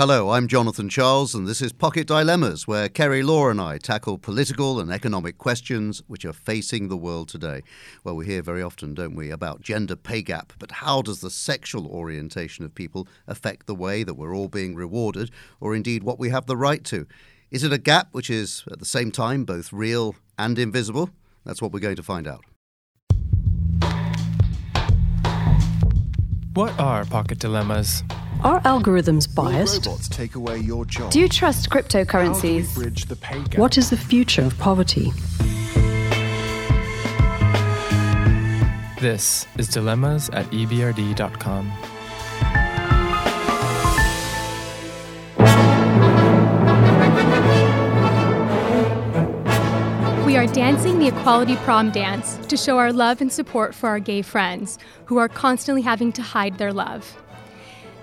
Hello, I'm Jonathan Charles, and this is Pocket Dilemmas, where Kerrie Law and I tackle political and economic questions which are facing the world today. Well, we hear very often, don't we, about gender pay gap, but how does the sexual orientation of people affect the way that we're all being rewarded, or indeed what we have the right to? Is it a gap which is at the same time both real and invisible? That's what we're going to find out. What are pocket dilemmas? Are algorithms biased? Robots take away your job? Do you trust cryptocurrencies? bridge the pay gap? What is the future of poverty? This is Dilemmas at ebrd.com. We are dancing the Equality Prom Dance to show our love and support for our gay friends who are constantly having to hide their love.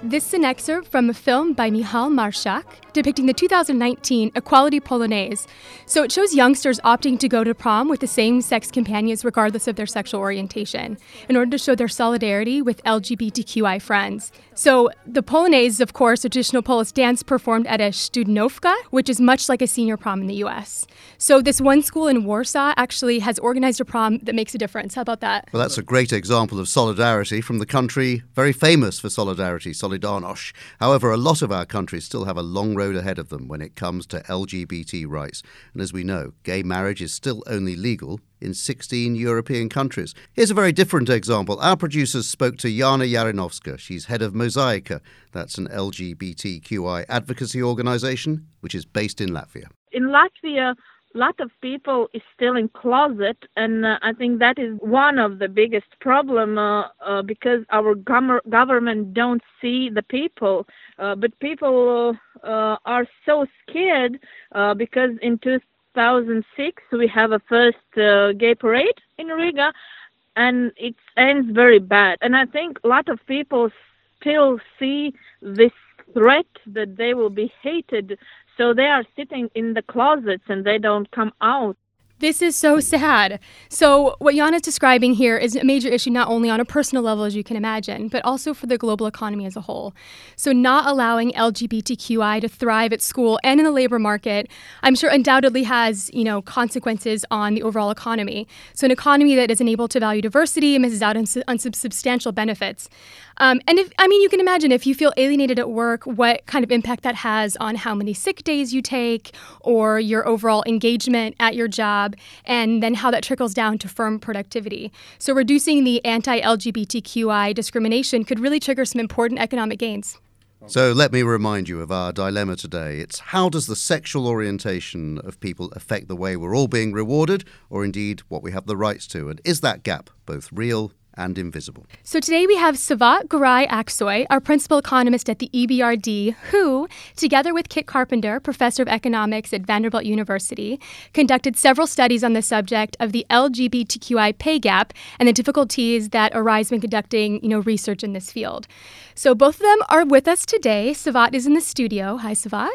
This is an excerpt from a film by Michal Marshak depicting the 2019 Equality Polonaise. So it shows youngsters opting to go to prom with the same sex companions regardless of their sexual orientation in order to show their solidarity with LGBTQI friends. So the Polonaise is, of course, a traditional Polish dance performed at a studniówka, which is much like a senior prom in the US. So this one school in Warsaw actually has organized a prom that makes a difference. How about that? Well, that's a great example of solidarity from the country very famous for solidarity, Solidarność. However, a lot of our countries still have a long road ahead of them when it comes to LGBT rights. And as we know, gay marriage is still only legal in 16 European countries. Here's a very different example. Our producers spoke to Jana Jarinowska. She's head of Mozaika. That's an LGBTQI advocacy organization which is based in Latvia. In Latvia, lot of people is still in closet and uh, i think that is one of the biggest problem uh, uh, because our gom- government don't see the people uh, but people uh, are so scared uh, because in 2006 we have a first gay parade in riga and it ends very bad. And i think a lot of people still see this threat that they will be hated so they are sitting in the closets and they don't come out. This is so sad. So, what Jana's describing here is a major issue not only on a personal level, as you can imagine, but also for the global economy as a whole. So, not allowing LGBTQI to thrive at school and in the labor market, I'm sure undoubtedly has, you know, consequences on the overall economy. So, an economy that isn't able to value diversity misses out on, on substantial benefits. Um, and if, I mean, you can imagine if you feel alienated at work, what kind of impact that has on how many sick days you take or your overall engagement at your job, and then how that trickles down to firm productivity. So, reducing the anti LGBTQI discrimination could really trigger some important economic gains. So let me remind you of our dilemma today. It's how does the sexual orientation of people affect the way we're all being rewarded, or indeed what we have the rights to? And is that gap both real and invisible. So today we have Cevat Giray Aksoy, our principal economist at the EBRD, who, together with Kitt Carpenter, professor of economics at Vanderbilt University, conducted several studies on the subject of the LGBTQI pay gap and the difficulties that arise when conducting, you know, research in this field. So both of them are with us today. Cevat is in the studio. Hi, Cevat.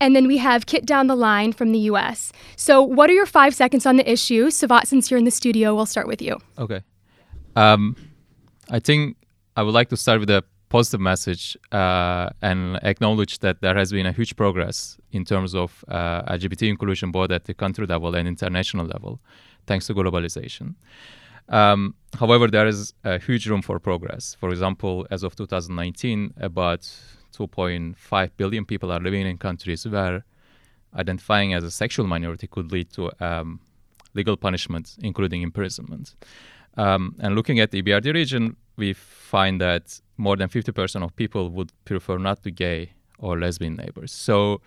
And then we have Kitt down the line from the US. So, what are your five seconds on the issue? Cevat, since you're in the studio, we'll start with you. Okay. Um, I think I would like to start with a positive message uh, and acknowledge that there has been a huge progress in terms of uh, LGBT inclusion both at the country level and international level, thanks to globalization. Um, however, there is a huge room for progress. For example, as of 2019, about 2.5 billion people are living in countries where identifying as a sexual minority could lead to um, legal punishment, including imprisonment. Um, and looking at the EBRD region, we find that more than 50% of people would prefer not to gay or lesbian neighbors. So,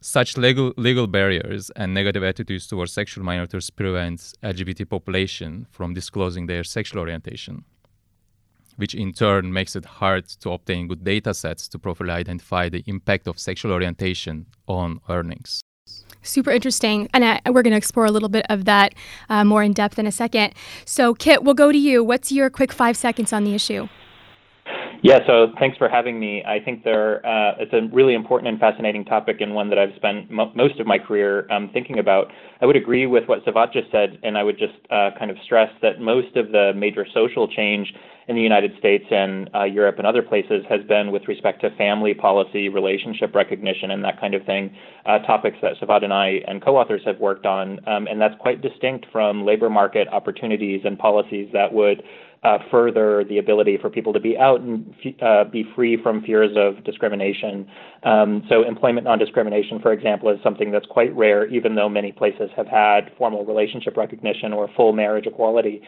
such legal legal barriers and negative attitudes towards sexual minorities prevent LGBT population from disclosing their sexual orientation, which in turn makes it hard to obtain good data sets to properly identify the impact of sexual orientation on earnings. Super interesting. And I, we're going to explore a little bit of that uh, more in depth in a second. So, Kitt, we'll go to you. What's your quick five seconds on the issue? Yeah, so thanks for having me. I think there uh, it's a really important and fascinating topic and one that I've spent mo- most of my career um, thinking about. I would agree with what Cevat just said, and I would just uh, kind of stress that most of the major social change in the United States and uh, Europe and other places has been with respect to family policy, relationship recognition, and that kind of thing, uh, topics that Cevat and I and co-authors have worked on, um, and that's quite distinct from labor market opportunities and policies that would uh, further the ability for people to be out and uh, be free from fears of discrimination. Um, so, employment non discrimination, for example, is something that's quite rare, even though many places have had formal relationship recognition or full marriage equality.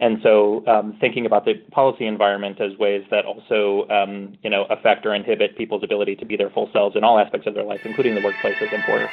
And so, um, thinking about the policy environment as ways that also, um, you know, affect or inhibit people's ability to be their full selves in all aspects of their life, including the workplace, is important.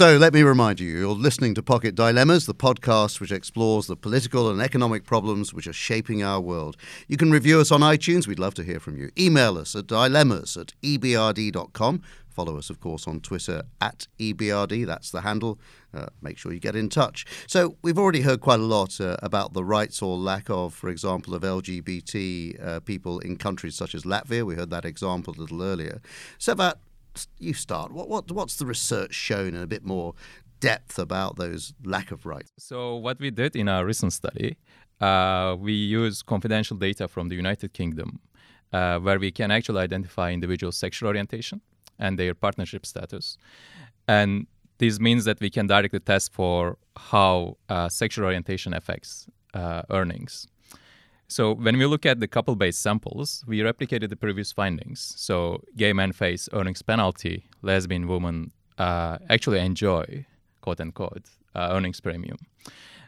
So let me remind you, you're listening to Pocket Dilemmas, the podcast which explores the political and economic problems which are shaping our world. You can review us on iTunes. We'd love to hear from you. Email us at dilemmas at ebrd.com. Follow us, of course, on Twitter at EBRD. That's the handle. Uh, make sure you get in touch. So, we've already heard quite a lot uh, about the rights or lack of, for example, of LGBT uh, people in countries such as Latvia. We heard that example a little earlier. Cevat, you start. What, what what's the research shown in a bit more depth about those lack of rights? So what we did in our recent study, uh, we use confidential data from the United Kingdom, uh, where we can actually identify individual sexual orientation and their partnership status, and this means that we can directly test for how uh, sexual orientation affects uh, earnings. So when we look at the couple-based samples, we replicated the previous findings. So gay men face earnings penalty, lesbian women uh, actually enjoy, quote unquote, uh, earnings premium.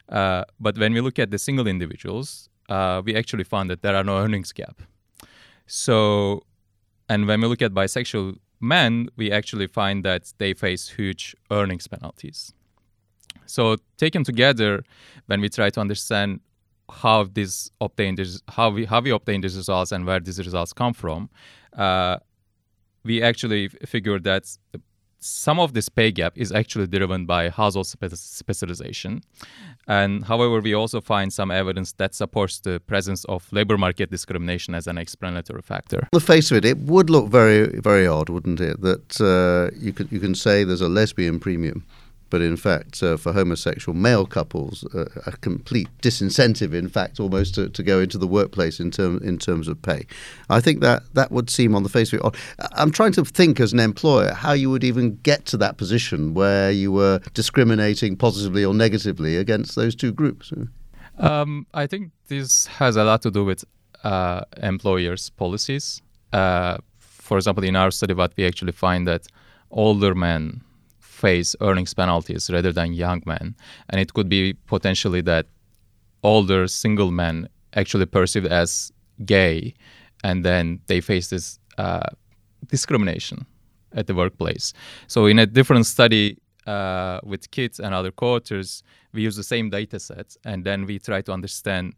Uh, but when we look at the single individuals, uh, we actually found that there are no earnings gap. So, and when we look at bisexual men, we actually find that they face huge earnings penalties. So taken together, when we try to understand how this obtained this, how we how we obtain these results and where these results come from, uh, we actually figured that some of this pay gap is actually driven by household spe- specialization. And however, we also find some evidence that supports the presence of labor market discrimination as an explanatory factor. On the face of it, it would look very, very odd, wouldn't it? That uh, you you can say there's a lesbian premium but in fact, uh, for homosexual male couples, uh, a complete disincentive, in fact, almost to, to go into the workplace in, term, in terms of pay. I think that that would seem on the face of it. I'm trying to think as an employer how you would even get to that position where you were discriminating positively or negatively against those two groups. Um, I think this has a lot to do with uh, employers' policies. Uh, for example, in our study, what we actually find that older men face earnings penalties rather than young men. And it could be potentially that older single men actually perceived as gay and then they face this uh, discrimination at the workplace. So, in a different study uh, with kids and other co-authors, we use the same data sets and then we try to understand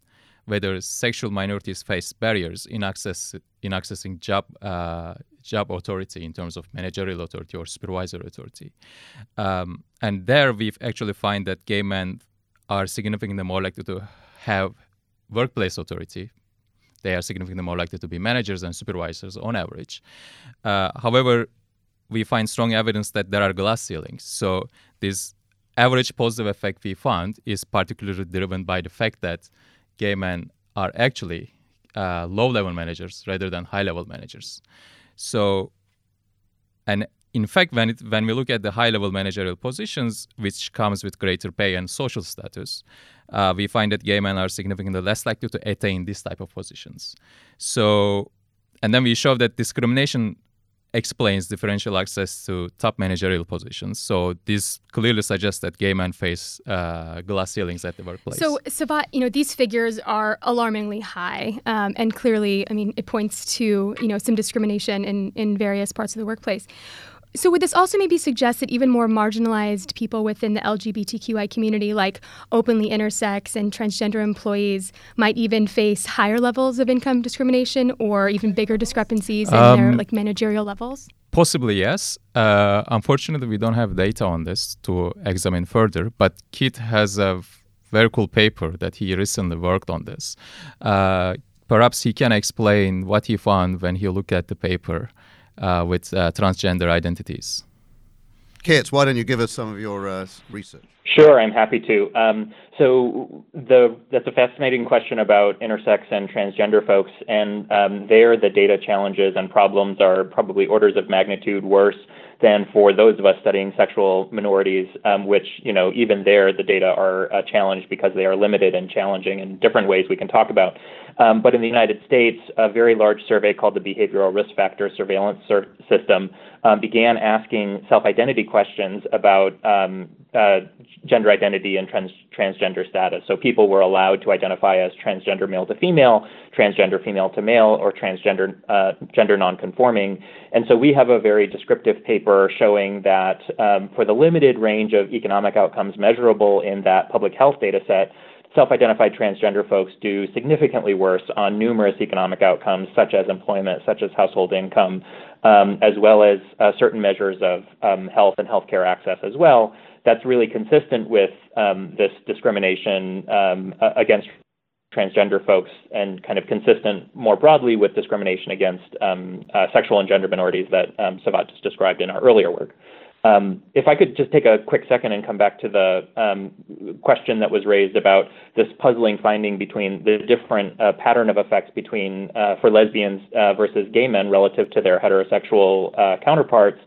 whether sexual minorities face barriers in access in accessing job uh, job authority in terms of managerial authority or supervisory authority. Um, and there we've actually find that gay men are significantly more likely to have workplace authority. They are significantly more likely to be managers and supervisors on average. Uh, however, we find strong evidence that there are glass ceilings. So this average positive effect we found is particularly driven by the fact that gay men are actually uh, low level managers rather than high level managers. So, and in fact, when it, when we look at the high level managerial positions, which comes with greater pay and social status, uh, we find that gay men are significantly less likely to attain this type of positions. So, and then we show that discrimination explains differential access to top managerial positions. So this clearly suggests that gay men face uh, glass ceilings at the workplace. So Cevat, you know, these figures are alarmingly high, um, and clearly, I mean, it points to you know some discrimination in in various parts of the workplace. So, would this also maybe suggest that even more marginalized people within the LGBTQI community, like openly intersex and transgender employees, might even face higher levels of income discrimination or even bigger discrepancies in um, their like managerial levels? Possibly, yes. Uh, unfortunately, we don't have data on this to examine further. But Kitt has a very cool paper that he recently worked on this. Uh, perhaps he can explain what he found when he looked at the paper uh, with uh, transgender identities. Kitt, why don't you give us some of your uh, research? Sure, I'm happy to. Um, so the, that's a fascinating question about intersex and transgender folks, and um, there the data challenges and problems are probably orders of magnitude worse than for those of us studying sexual minorities, um, which, you know, even there the data are uh, challenged because they are limited and challenging in different ways we can talk about. Um, but in the United States, a very large survey called the Behavioral Risk Factor Surveillance Sur- System um, began asking self identity questions about um, uh, gender identity and trans- transgender status. So people were allowed to identify as transgender male to female, transgender female to male, or transgender uh, gender nonconforming. And so we have a very descriptive paper showing that um, for the limited range of economic outcomes measurable in that public health data set, self identified transgender folks do significantly worse on numerous economic outcomes, such as employment, such as household income, um, as well as uh, certain measures of um, health and healthcare access as well. That's really consistent with um, this discrimination um, against transgender folks and kind of consistent more broadly with discrimination against um, uh, sexual and gender minorities that um, Cevat just described in our earlier work. Um, if I could just take a quick second and come back to the um, question that was raised about this puzzling finding between the different uh, pattern of effects between uh, for lesbians uh, versus gay men relative to their heterosexual uh, counterparts,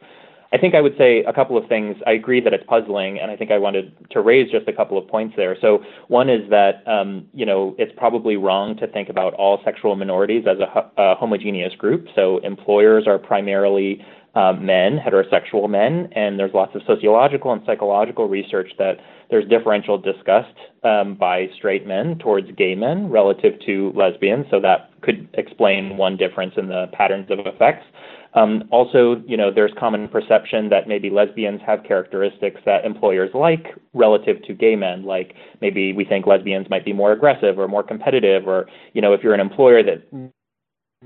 I think I would say a couple of things. I agree that it's puzzling, and I think I wanted to raise just a couple of points there. So one is that um, you know it's probably wrong to think about all sexual minorities as a, a homogeneous group. So employers are primarily um, men, heterosexual men, and there's lots of sociological and psychological research that there's differential disgust um, by straight men towards gay men relative to lesbians. So that could explain one difference in the patterns of effects. Um, also, you know, there's common perception that maybe lesbians have characteristics that employers like relative to gay men. Like maybe we think lesbians might be more aggressive or more competitive, or you know, if you're an employer that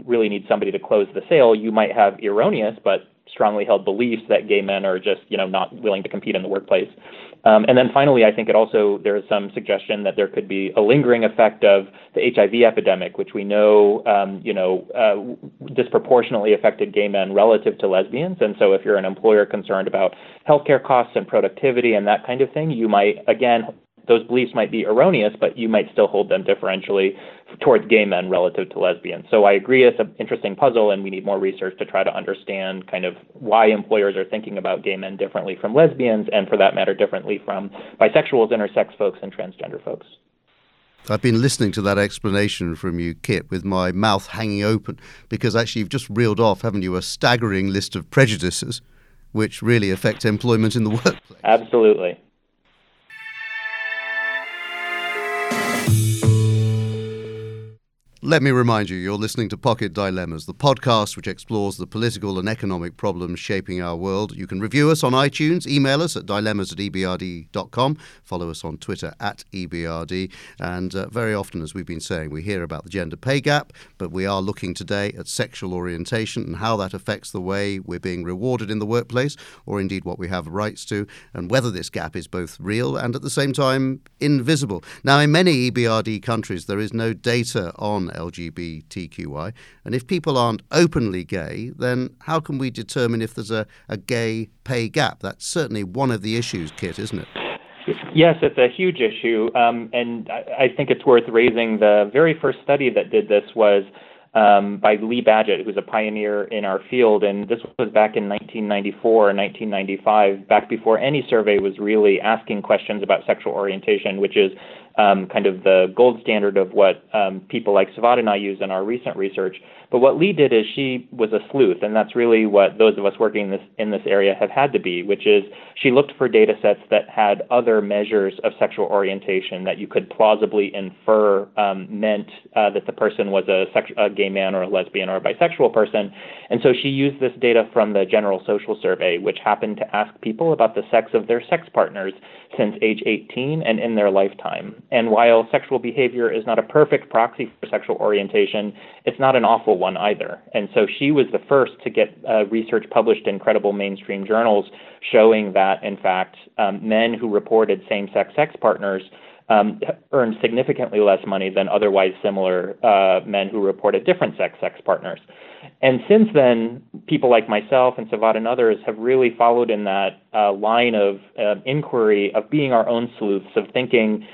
really need somebody to close the sale, you might have erroneous but strongly held beliefs that gay men are just you know not willing to compete in the workplace. Um, and then finally, I think it also there is some suggestion that there could be a lingering effect of the HIV epidemic, which we know um, you know uh, disproportionately affected gay men relative to lesbians. And so, if you're an employer concerned about healthcare costs and productivity and that kind of thing, you might again those beliefs might be erroneous, but you might still hold them differentially towards gay men relative to lesbians. So I agree it's an interesting puzzle, and we need more research to try to understand kind of why employers are thinking about gay men differently from lesbians, and for that matter, differently from bisexuals, intersex folks, and transgender folks. I've been listening to that explanation from you, Kitt, with my mouth hanging open because actually you've just reeled off, haven't you, a staggering list of prejudices which really affect employment in the workplace. Absolutely. Let me remind you, you're listening to Pocket Dilemmas, the podcast which explores the political and economic problems shaping our world. You can review us on iTunes, email us at dilemmas at ebrd.com, follow us on Twitter at ebrd. And uh, very often, as we've been saying, we hear about the gender pay gap, but we are looking today at sexual orientation and how that affects the way we're being rewarded in the workplace, or indeed what we have rights to, and whether this gap is both real and at the same time invisible. Now, in many EBRD countries, there is no data on LGBTQI. And if people aren't openly gay, then how can we determine if there's a, a gay pay gap? That's certainly one of the issues, Kitt, isn't it? Yes, it's a huge issue. Um, and I, I think it's worth raising. The very first study that did this was um, by Lee Badgett, who's a pioneer in our field. And this was back in 1994 or 1995, back before any survey was really asking questions about sexual orientation, which is um, kind of the gold standard of what um, people like Cevat and I use in our recent research. But what Lee did is she was a sleuth, and that's really what those of us working in this in this area have had to be, which is she looked for data sets that had other measures of sexual orientation that you could plausibly infer um, meant uh, that the person was a, sex- a gay man or a lesbian or a bisexual person. And so she used this data from the General Social Survey, which happened to ask people about the sex of their sex partners since age 18 and in their lifetime. And while sexual behavior is not a perfect proxy for sexual orientation, it's not an awful one either. And so she was the first to get uh, research published in credible mainstream journals showing that, in fact, um, men who reported same sex sex partners um, earned significantly less money than otherwise similar uh, men who reported different sex sex partners. And since then, people like myself and Cevat and others have really followed in that uh, line of uh, inquiry of being our own sleuths, of thinking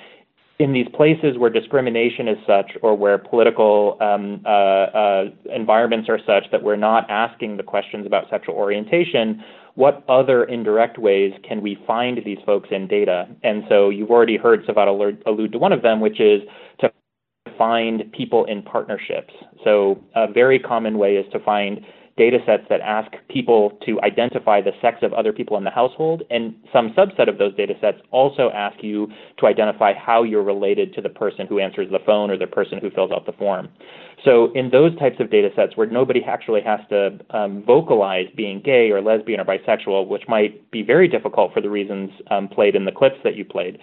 in these places where discrimination is such or where political um, uh, uh, environments are such that we're not asking the questions about sexual orientation, what other indirect ways can we find these folks in data? And so you've already heard Cevat allude to one of them, which is to find people in partnerships. So a very common way is to find data sets that ask people to identify the sex of other people in the household, and some subset of those data sets also ask you to identify how you're related to the person who answers the phone or the person who fills out the form. So, in those types of data sets where nobody actually has to um, vocalize being gay or lesbian or bisexual, which might be very difficult for the reasons um, played in the clips that you played,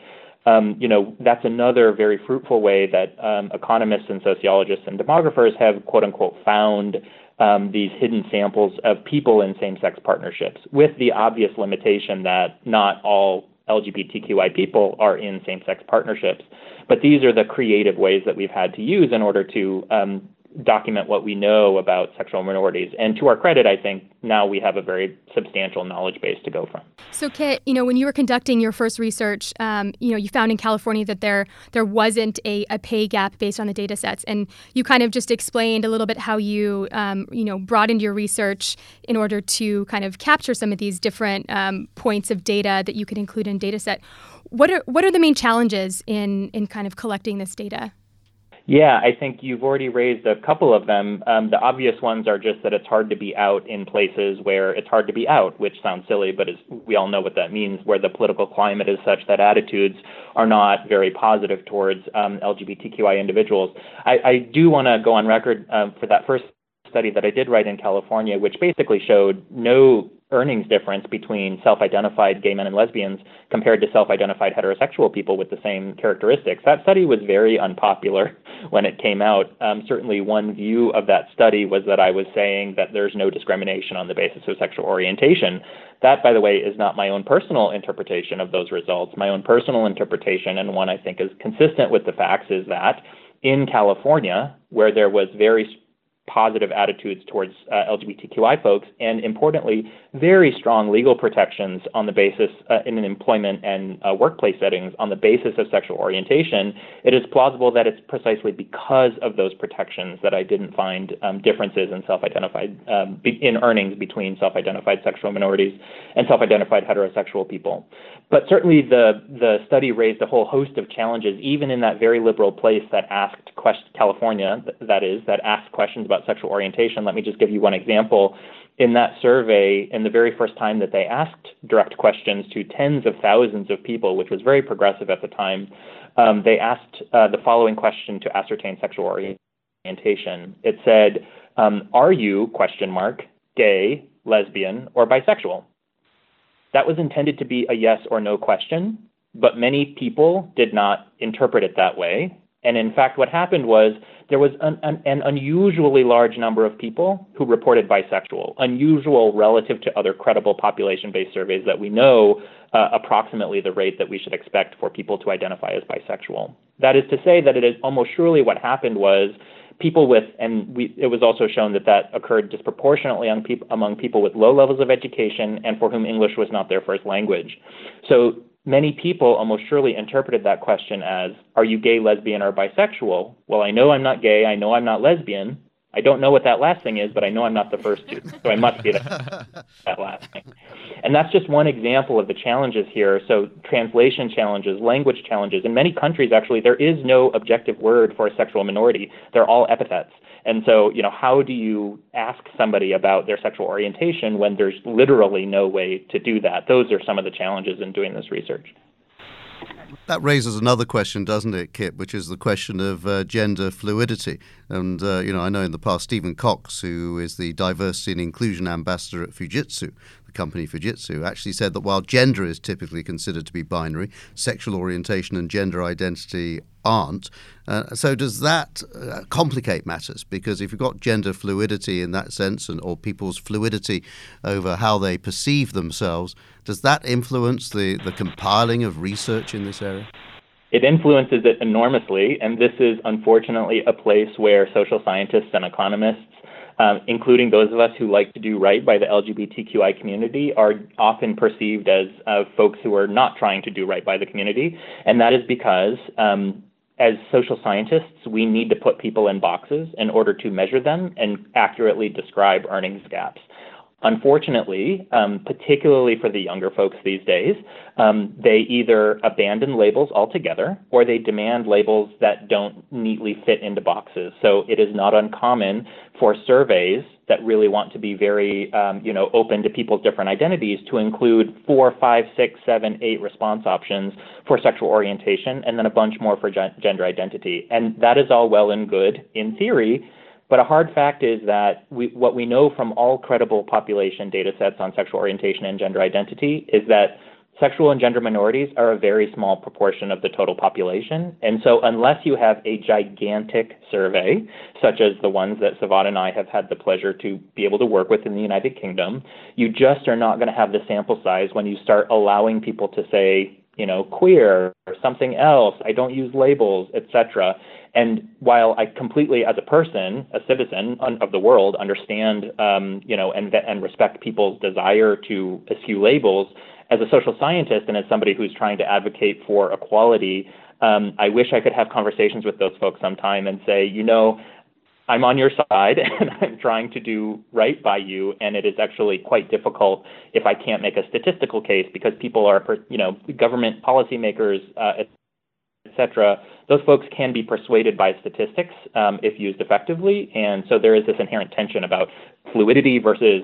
um, you know, that's another very fruitful way that um, economists and sociologists and demographers have, quote unquote, found um, these hidden samples of people in same sex partnerships, with the obvious limitation that not all LGBTQI people are in same sex partnerships. But these are the creative ways that we've had to use in order to um, document what we know about sexual minorities. And to our credit, I think now we have a very substantial knowledge base to go from. So, Kitt, you know, when you were conducting your first research, um, you know, you found in California that there there wasn't a, a pay gap based on the data sets, and you kind of just explained a little bit how you, um, you know, broadened your research in order to kind of capture some of these different um, points of data that you could include in data set. What are what are the main challenges in in kind of collecting this data? Yeah, I think you've already raised a couple of them. Um, the obvious ones are just that it's hard to be out in places where it's hard to be out, which sounds silly, but we all know what that means, where the political climate is such that attitudes are not very positive towards um, LGBTQI individuals. I, I do want to go on record um, for that first study that I did write in California, which basically showed no earnings difference between self identified gay men and lesbians compared to self identified heterosexual people with the same characteristics. That study was very unpopular when it came out. Um, certainly, one view of that study was that I was saying that there's no discrimination on the basis of sexual orientation. That, by the way, is not my own personal interpretation of those results. My own personal interpretation, and one I think is consistent with the facts, is that in California, where there was very positive attitudes towards uh, LGBTQI folks, and importantly, very strong legal protections on the basis uh, in an employment and uh, workplace settings on the basis of sexual orientation, it is plausible that it's precisely because of those protections that I didn't find um, differences in self-identified um, in earnings between self-identified sexual minorities and self-identified heterosexual people. But certainly, the the study raised a whole host of challenges, even in that very liberal place that asked quest- California, that is, that asked questions about sexual orientation. Let me just give you one example. In that survey, in the very first time that they asked direct questions to tens of thousands of people, which was very progressive at the time, um, they asked uh, the following question to ascertain sexual orientation. It said, um, "Are you question mark gay, lesbian, or bisexual?" That was intended to be a yes or no question, but many people did not interpret it that way. And in fact, what happened was there was an, an, an, unusually large number of people who reported bisexual, unusual relative to other credible population based surveys that we know uh, approximately the rate that we should expect for people to identify as bisexual. That is to say, that it is almost surely what happened was people with, and we, it was also shown that that occurred disproportionately peop, among people with low levels of education and for whom English was not their first language. So many people almost surely interpreted that question as, Are you gay, lesbian, or bisexual? Well, I know I'm not gay. I know I'm not lesbian. I don't know what that last thing is, but I know I'm not the first two. So I must be the, that last thing. And that's just one example of the challenges here. So translation challenges, language challenges. In many countries, actually, there is no objective word for a sexual minority. They're all epithets. And so, you know, how do you ask somebody about their sexual orientation when there's literally no way to do that? Those are some of the challenges in doing this research. That raises another question, doesn't it, Kitt? Which is the question of uh, gender fluidity. And uh, you know, I know in the past Stephen Cox, who is the diversity and inclusion ambassador at Fujitsu, company Fujitsu, actually said that while gender is typically considered to be binary, sexual orientation and gender identity aren't. Uh, so does that uh, complicate matters? Because if you've got gender fluidity in that sense, and or people's fluidity over how they perceive themselves, does that influence the, the compiling of research in this area? it influences it enormously, and this is unfortunately a place where social scientists and economists, um, including those of us who like to do right by the LGBTQI community, are often perceived as uh, folks who are not trying to do right by the community. And that is because um, as social scientists, we need to put people in boxes in order to measure them and accurately describe earnings gaps. Unfortunately, um, particularly for the younger folks these days, um, they either abandon labels altogether or they demand labels that don't neatly fit into boxes. So it is not uncommon for surveys that really want to be very, um, you know, open to people's different identities to include four, five, six, seven, eight response options for sexual orientation and then a bunch more for gender identity. And that is all well and good in theory but a hard fact is that we, what we know from all credible population data sets on sexual orientation and gender identity is that sexual and gender minorities are a very small proportion of the total population. And so, unless you have a gigantic survey, such as the ones that Cevat and I have had the pleasure to be able to work with in the United Kingdom, you just are not going to have the sample size when you start allowing people to say, you know, queer or something else, I don't use labels, etc. And while I completely, as a person, a citizen of the world, understand, um, you know, and and respect people's desire to eschew labels, as a social scientist and as somebody who's trying to advocate for equality, um, I wish I could have conversations with those folks sometime and say, you know, I'm on your side and I'm trying to do right by you. And it is actually quite difficult if I can't make a statistical case because people are, you know, government policymakers, uh, etc. Those folks can be persuaded by statistics um, if used effectively. And so there is this inherent tension about fluidity versus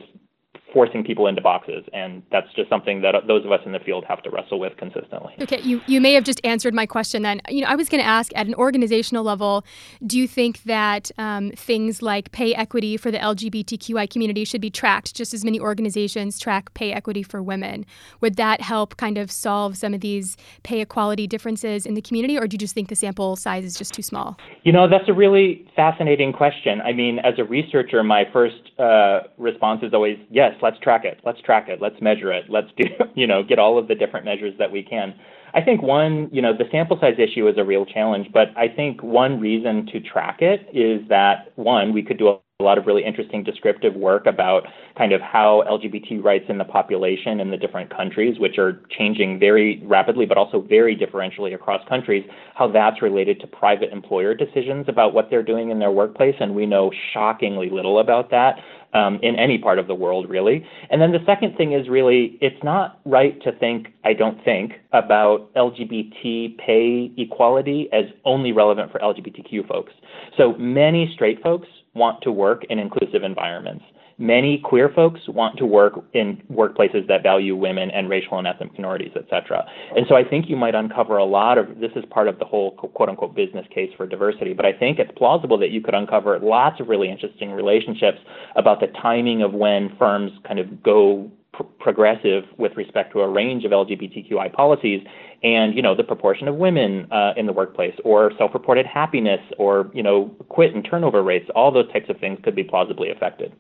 forcing people into boxes. And that's just something that those of us in the field have to wrestle with consistently. Okay, you, you may have just answered my question then. You know, I was going to ask at an organizational level, do you think that um, things like pay equity for the LGBTQI community should be tracked just as many organizations track pay equity for women? Would that help kind of solve some of these pay equality differences in the community, or do you just think the sample size is just too small? You know, that's a really fascinating question. I mean, as a researcher, my first uh, response is always yes, let's track it, let's track it, let's measure it, let's do, you know, get all of the different measures that we can. I think one, you know, the sample size issue is a real challenge, but I think one reason to track it is that one, we could do a a lot of really interesting descriptive work about kind of how LGBT rights in the population in the different countries, which are changing very rapidly, but also very differentially across countries, how that's related to private employer decisions about what they're doing in their workplace. And we know shockingly little about that um, in any part of the world, really. And then the second thing is really, it's not right to think, I don't think, about LGBT pay equality as only relevant for LGBTQ folks. So many straight folks want to work in inclusive environments. Many queer folks want to work in workplaces that value women and racial and ethnic minorities, et cetera. And so I think you might uncover a lot of this is part of the whole quote unquote business case for diversity. But I think it's plausible that you could uncover lots of really interesting relationships about the timing of when firms kind of go pr- progressive with respect to a range of LGBTQI policies and you know the proportion of women uh, in the workplace or self-reported happiness or you know quit and turnover rates all those types of things could be plausibly affected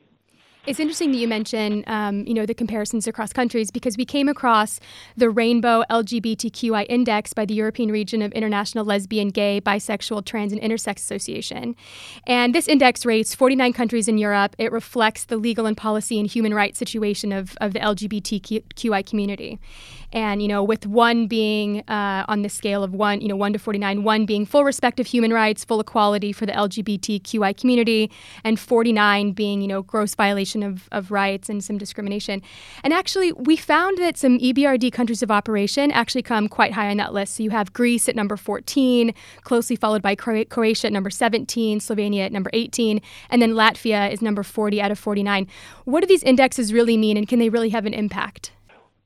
it's interesting that you mention, um, you know, the comparisons across countries because we came across the Rainbow LGBTQI Index by the European Region of International Lesbian, Gay, Bisexual, Trans, and Intersex Association, and this index rates 49 countries in Europe. It reflects the legal and policy and human rights situation of, of the LGBTQI community, and you know, with one being uh, on the scale of one, you know, one to 49, one being full respect of human rights, full equality for the LGBTQI community, and 49 being, you know, gross violation violation of, of rights and some discrimination. And actually, we found that some EBRD countries of operation actually come quite high on that list. So you have Greece at number 14, closely followed by Croatia at number 17, Slovenia at number 18, and then Latvia is number 40 out of 49. What do these indexes really mean, and can they really have an impact?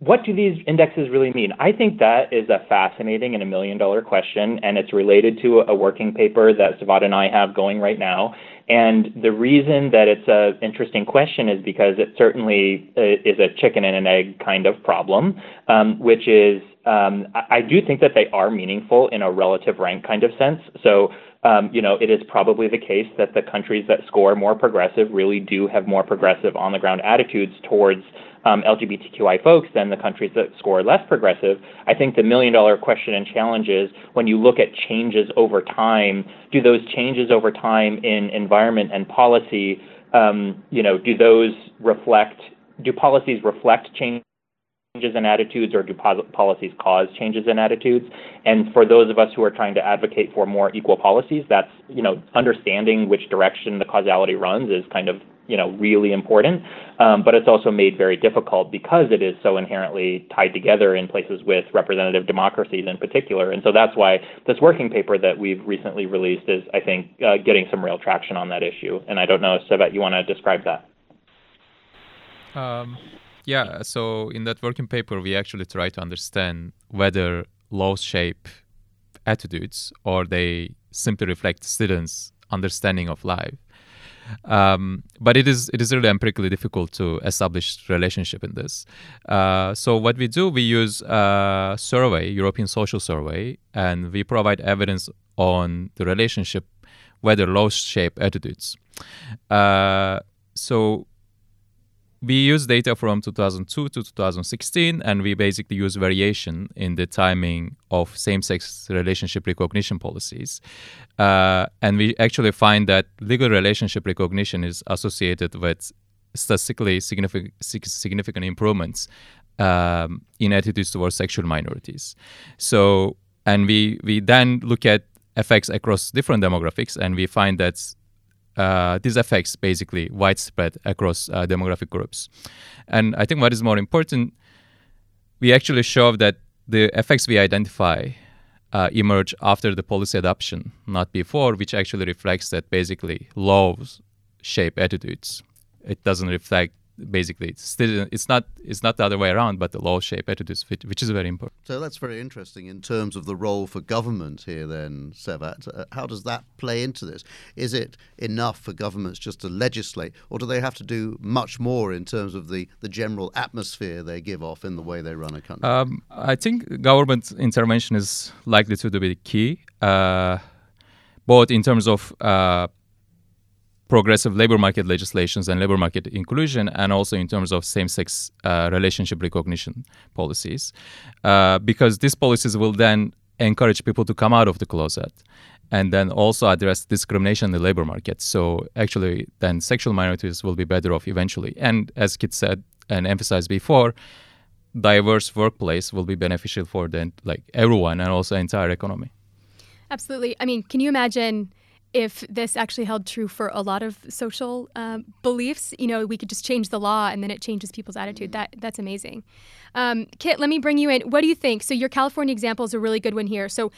What do these indexes really mean? I think that is a fascinating and a million dollar question, and it's related to a working paper that Cevat and I have going right now. And the reason that it's an interesting question is because it certainly uh, is a chicken and an egg kind of problem, um, which is um, I, I do think that they are meaningful in a relative rank kind of sense. So um, you know, it is probably the case that the countries that score more progressive really do have more progressive on the ground attitudes towards um, LGBTQI folks than the countries that score less progressive. I think the million dollar question and challenge is when you look at changes over time, do those changes over time in environment and policy, um, you know, do those reflect, do policies reflect change? Changes in attitudes or do policies cause changes in attitudes? And for those of us who are trying to advocate for more equal policies that's you know understanding which direction the causality runs is kind of you know really important. Um, but it's also made very difficult because it is so inherently tied together in places with representative democracies in particular. And so that's why this working paper that we've recently released is i think uh, getting some real traction on that issue. And i don't know Cevat you want to describe that? Um, yeah, so in that working paper, we actually try to understand whether laws shape attitudes or they simply reflect students' understanding of life. Um, but it is it is really empirically difficult to establish relationship in this. Uh, so what we do, we use a survey, European Social Survey, and we provide evidence on the relationship whether laws shape attitudes. Uh, so we use data from 2002 to 2016 and we basically use variation in the timing of same-sex relationship recognition policies. Uh, and we actually find that legal relationship recognition is associated with statistically significant, significant improvements um, in attitudes towards sexual minorities. So and we we then look at effects across different demographics and we find that uh, these effects basically widespread across uh, demographic groups. And I think what is more important, we actually show that the effects we identify uh, emerge after the policy adoption, not before, which actually reflects that basically laws shape attitudes. It doesn't reflect basically it's still it's not it's not the other way around but the law shape attitudes which is very important. So that's very interesting in terms of the role for government here then Cevat. Uh, how does that play into this? Is it enough for governments just to legislate or do they have to do much more in terms of the the general atmosphere they give off in the way they run a country? Um, i think government intervention is likely to be the key uh, both in terms of uh, progressive labor market legislations and labor market inclusion, and also in terms of same sex uh, relationship recognition policies, uh, because these policies will then encourage people to come out of the closet and then also address discrimination in the labor market. So, actually, then sexual minorities will be better off eventually. And as Kitt said and emphasized before, diverse workplace will be beneficial for then like everyone and also entire economy. Absolutely. I mean, can you imagine? If this actually held true for a lot of social um, beliefs, you know, we could just change the law and then it changes people's attitude. That that's amazing. Um, Kitt, let me bring you in. What do you think? So your California example is a really good one here. So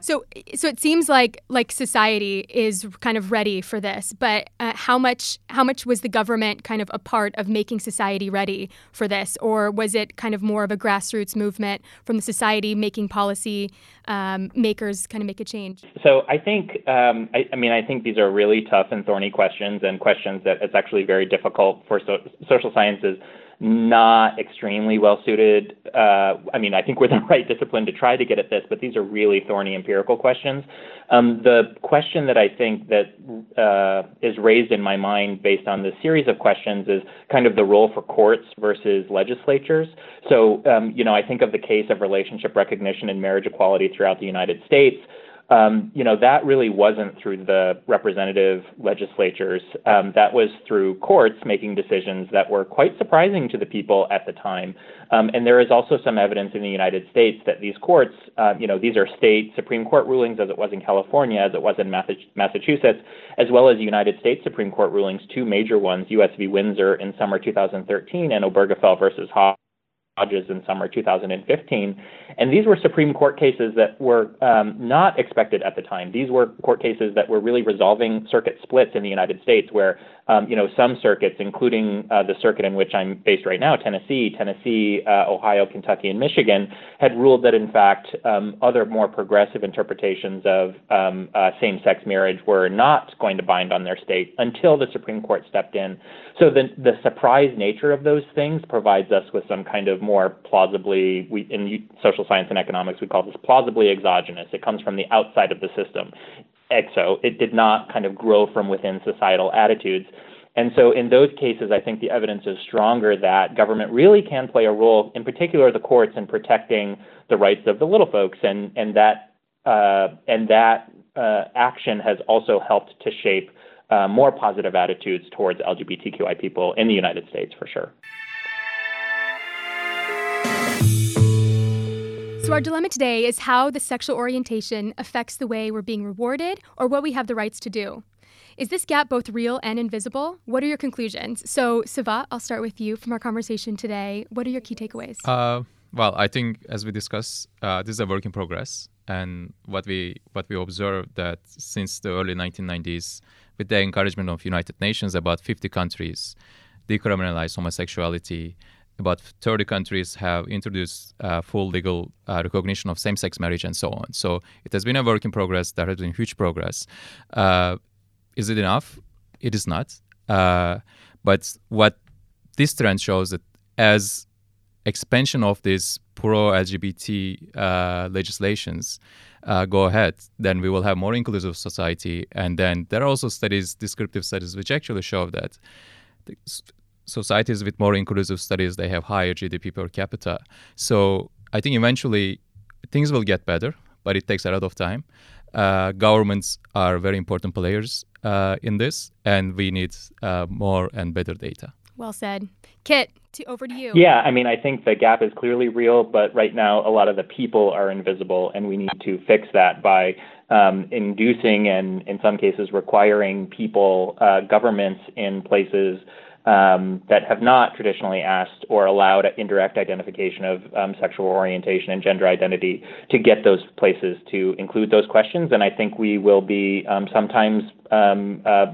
so, so it seems like like society is kind of ready for this, but uh, how much how much was the government kind of a part of making society ready for this, or was it kind of more of a grassroots movement from the society making policy um, makers kind of make a change? So I think um, I, I, mean I think these are really tough and thorny questions, and questions that it's actually very difficult for so, social sciences not extremely well suited. Uh, I mean, I think we're the right discipline to try to get at this, but these are really thorny empirical questions. Um, the question that I think that uh, is raised in my mind based on this series of questions is kind of the role for courts versus legislatures. So, um, you know, I think of the case of relationship recognition and marriage equality throughout the United States um, you know, that really wasn't through the representative legislatures. Um, that was through courts making decisions that were quite surprising to the people at the time. Um, and there is also some evidence in the United States that these courts, uh, you know, these are state Supreme Court rulings, as it was in California, as it was in Massachusetts, as well as United States Supreme Court rulings, two major ones, U.S. v. Windsor in summer 2013 and Obergefell versus Haas In summer 2015. And these were Supreme Court cases that were um, not expected at the time. These were court cases that were really resolving circuit splits in the United States, where um, you know some circuits, including uh, the circuit in which I'm based right now, Tennessee, Tennessee, uh, Ohio, Kentucky, and Michigan, had ruled that in fact um, other more progressive interpretations of um, uh, same-sex marriage were not going to bind on their state until the Supreme Court stepped in. So the the surprise nature of those things provides us with some kind of more plausibly, we, in social science and economics, we call this plausibly exogenous. It comes from the outside of the system. Exo, it did not kind of grow from within societal attitudes. And so, in those cases, I think the evidence is stronger that government really can play a role, in particular the courts, in protecting the rights of the little folks, and and that uh, and that uh, action has also helped to shape uh, more positive attitudes towards LGBTQI people in the United States, for sure. So, our dilemma today is how the sexual orientation affects the way we're being rewarded or what we have the rights to do. Is this gap both real and invisible? What are your conclusions? So, Cevat, I'll start with you from our conversation today. What are your key takeaways? Uh, well, I think as we discussed, uh, this is a work in progress, and what we what we observed that since the early 1990s, with the encouragement of United Nations, about 50 countries decriminalized homosexuality. About 30 countries have introduced uh, full legal uh, recognition of same-sex marriage and so on. So it has been a work in progress. There has been huge progress. Uh, is it enough? It is not. Uh, but what this trend shows that as expansion of these pro-LGBT uh, legislations uh, go ahead, then we will have more inclusive society. And then there are also studies, descriptive studies, which actually show that societies with more inclusive studies they have higher GDP per capita. So I think eventually things will get better, but it takes a lot of time. Uh, governments are very important players uh, in this, and we need uh, more and better data. Well said. Kitt, to, over to you. Yeah, I mean, I think the gap is clearly real, but right now a lot of the people are invisible, and we need to fix that by um, inducing and, in some cases, requiring people, uh, governments in places um, that have not traditionally asked or allowed indirect identification of um, sexual orientation and gender identity to get those places to include those questions. And I think we will be um, sometimes um, uh,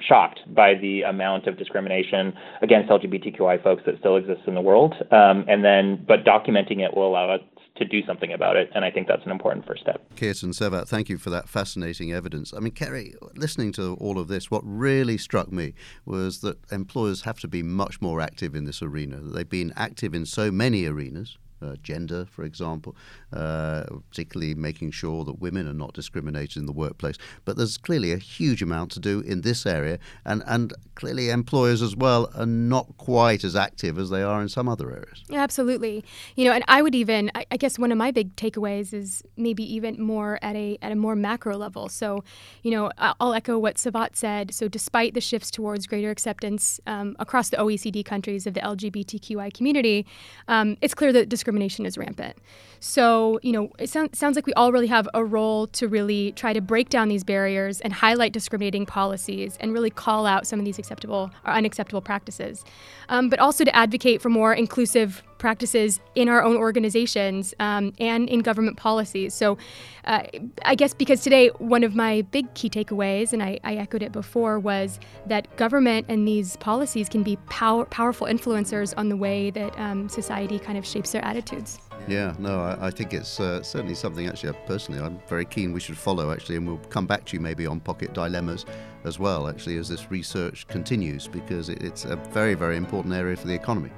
shocked by the amount of discrimination against LGBTQI folks that still exists in the world. Um, and then, but documenting it will allow us to do something about it. And I think that's an important first step. Kirsten Cevat, thank you for that fascinating evidence. I mean, Kerrie, listening to all of this, what really struck me was that employers have to be much more active in this arena. They've been active in so many arenas uh, gender, for example, uh, particularly making sure that women are not discriminated in the workplace. But there's clearly a huge amount to do in this area, and, and clearly employers as well are not quite as active as they are in some other areas. Yeah, absolutely. You know, and I would even, I, I guess one of my big takeaways is maybe even more at a at a more macro level. So, you know, I'll echo what Cevat said. So, despite the shifts towards greater acceptance um, across the OECD countries of the LGBTQI community, um, it's clear that discrimination discrimination is rampant. So, you know, it sound, sounds like we all really have a role to really try to break down these barriers and highlight discriminating policies and really call out some of these acceptable or unacceptable practices. Um, but also to advocate for more inclusive practices in our own organizations um, and in government policies. So, uh, I guess because today, one of my big key takeaways, and I, I echoed it before, was that government and these policies can be power, powerful influencers on the way that um, society kind of shapes their attitudes. Yeah, no, I, I think it's uh, certainly something actually, personally, I'm very keen we should follow actually, and we'll come back to you maybe on pocket dilemmas as well, actually, as this research continues, because it, it's a very, very important area for the economy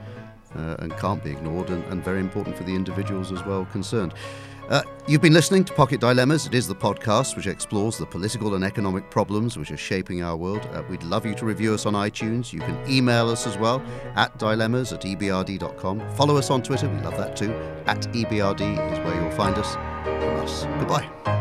uh, and can't be ignored, and, and very important for the individuals as well concerned. Uh, you've been listening to Pocket Dilemmas. It is the podcast which explores the political and economic problems which are shaping our world. Uh, we'd love you to review us on iTunes. You can email us as well at dilemmas at ebrd.com. Follow us on Twitter. We love that too. At ebrd is where you'll find us. From us. Goodbye.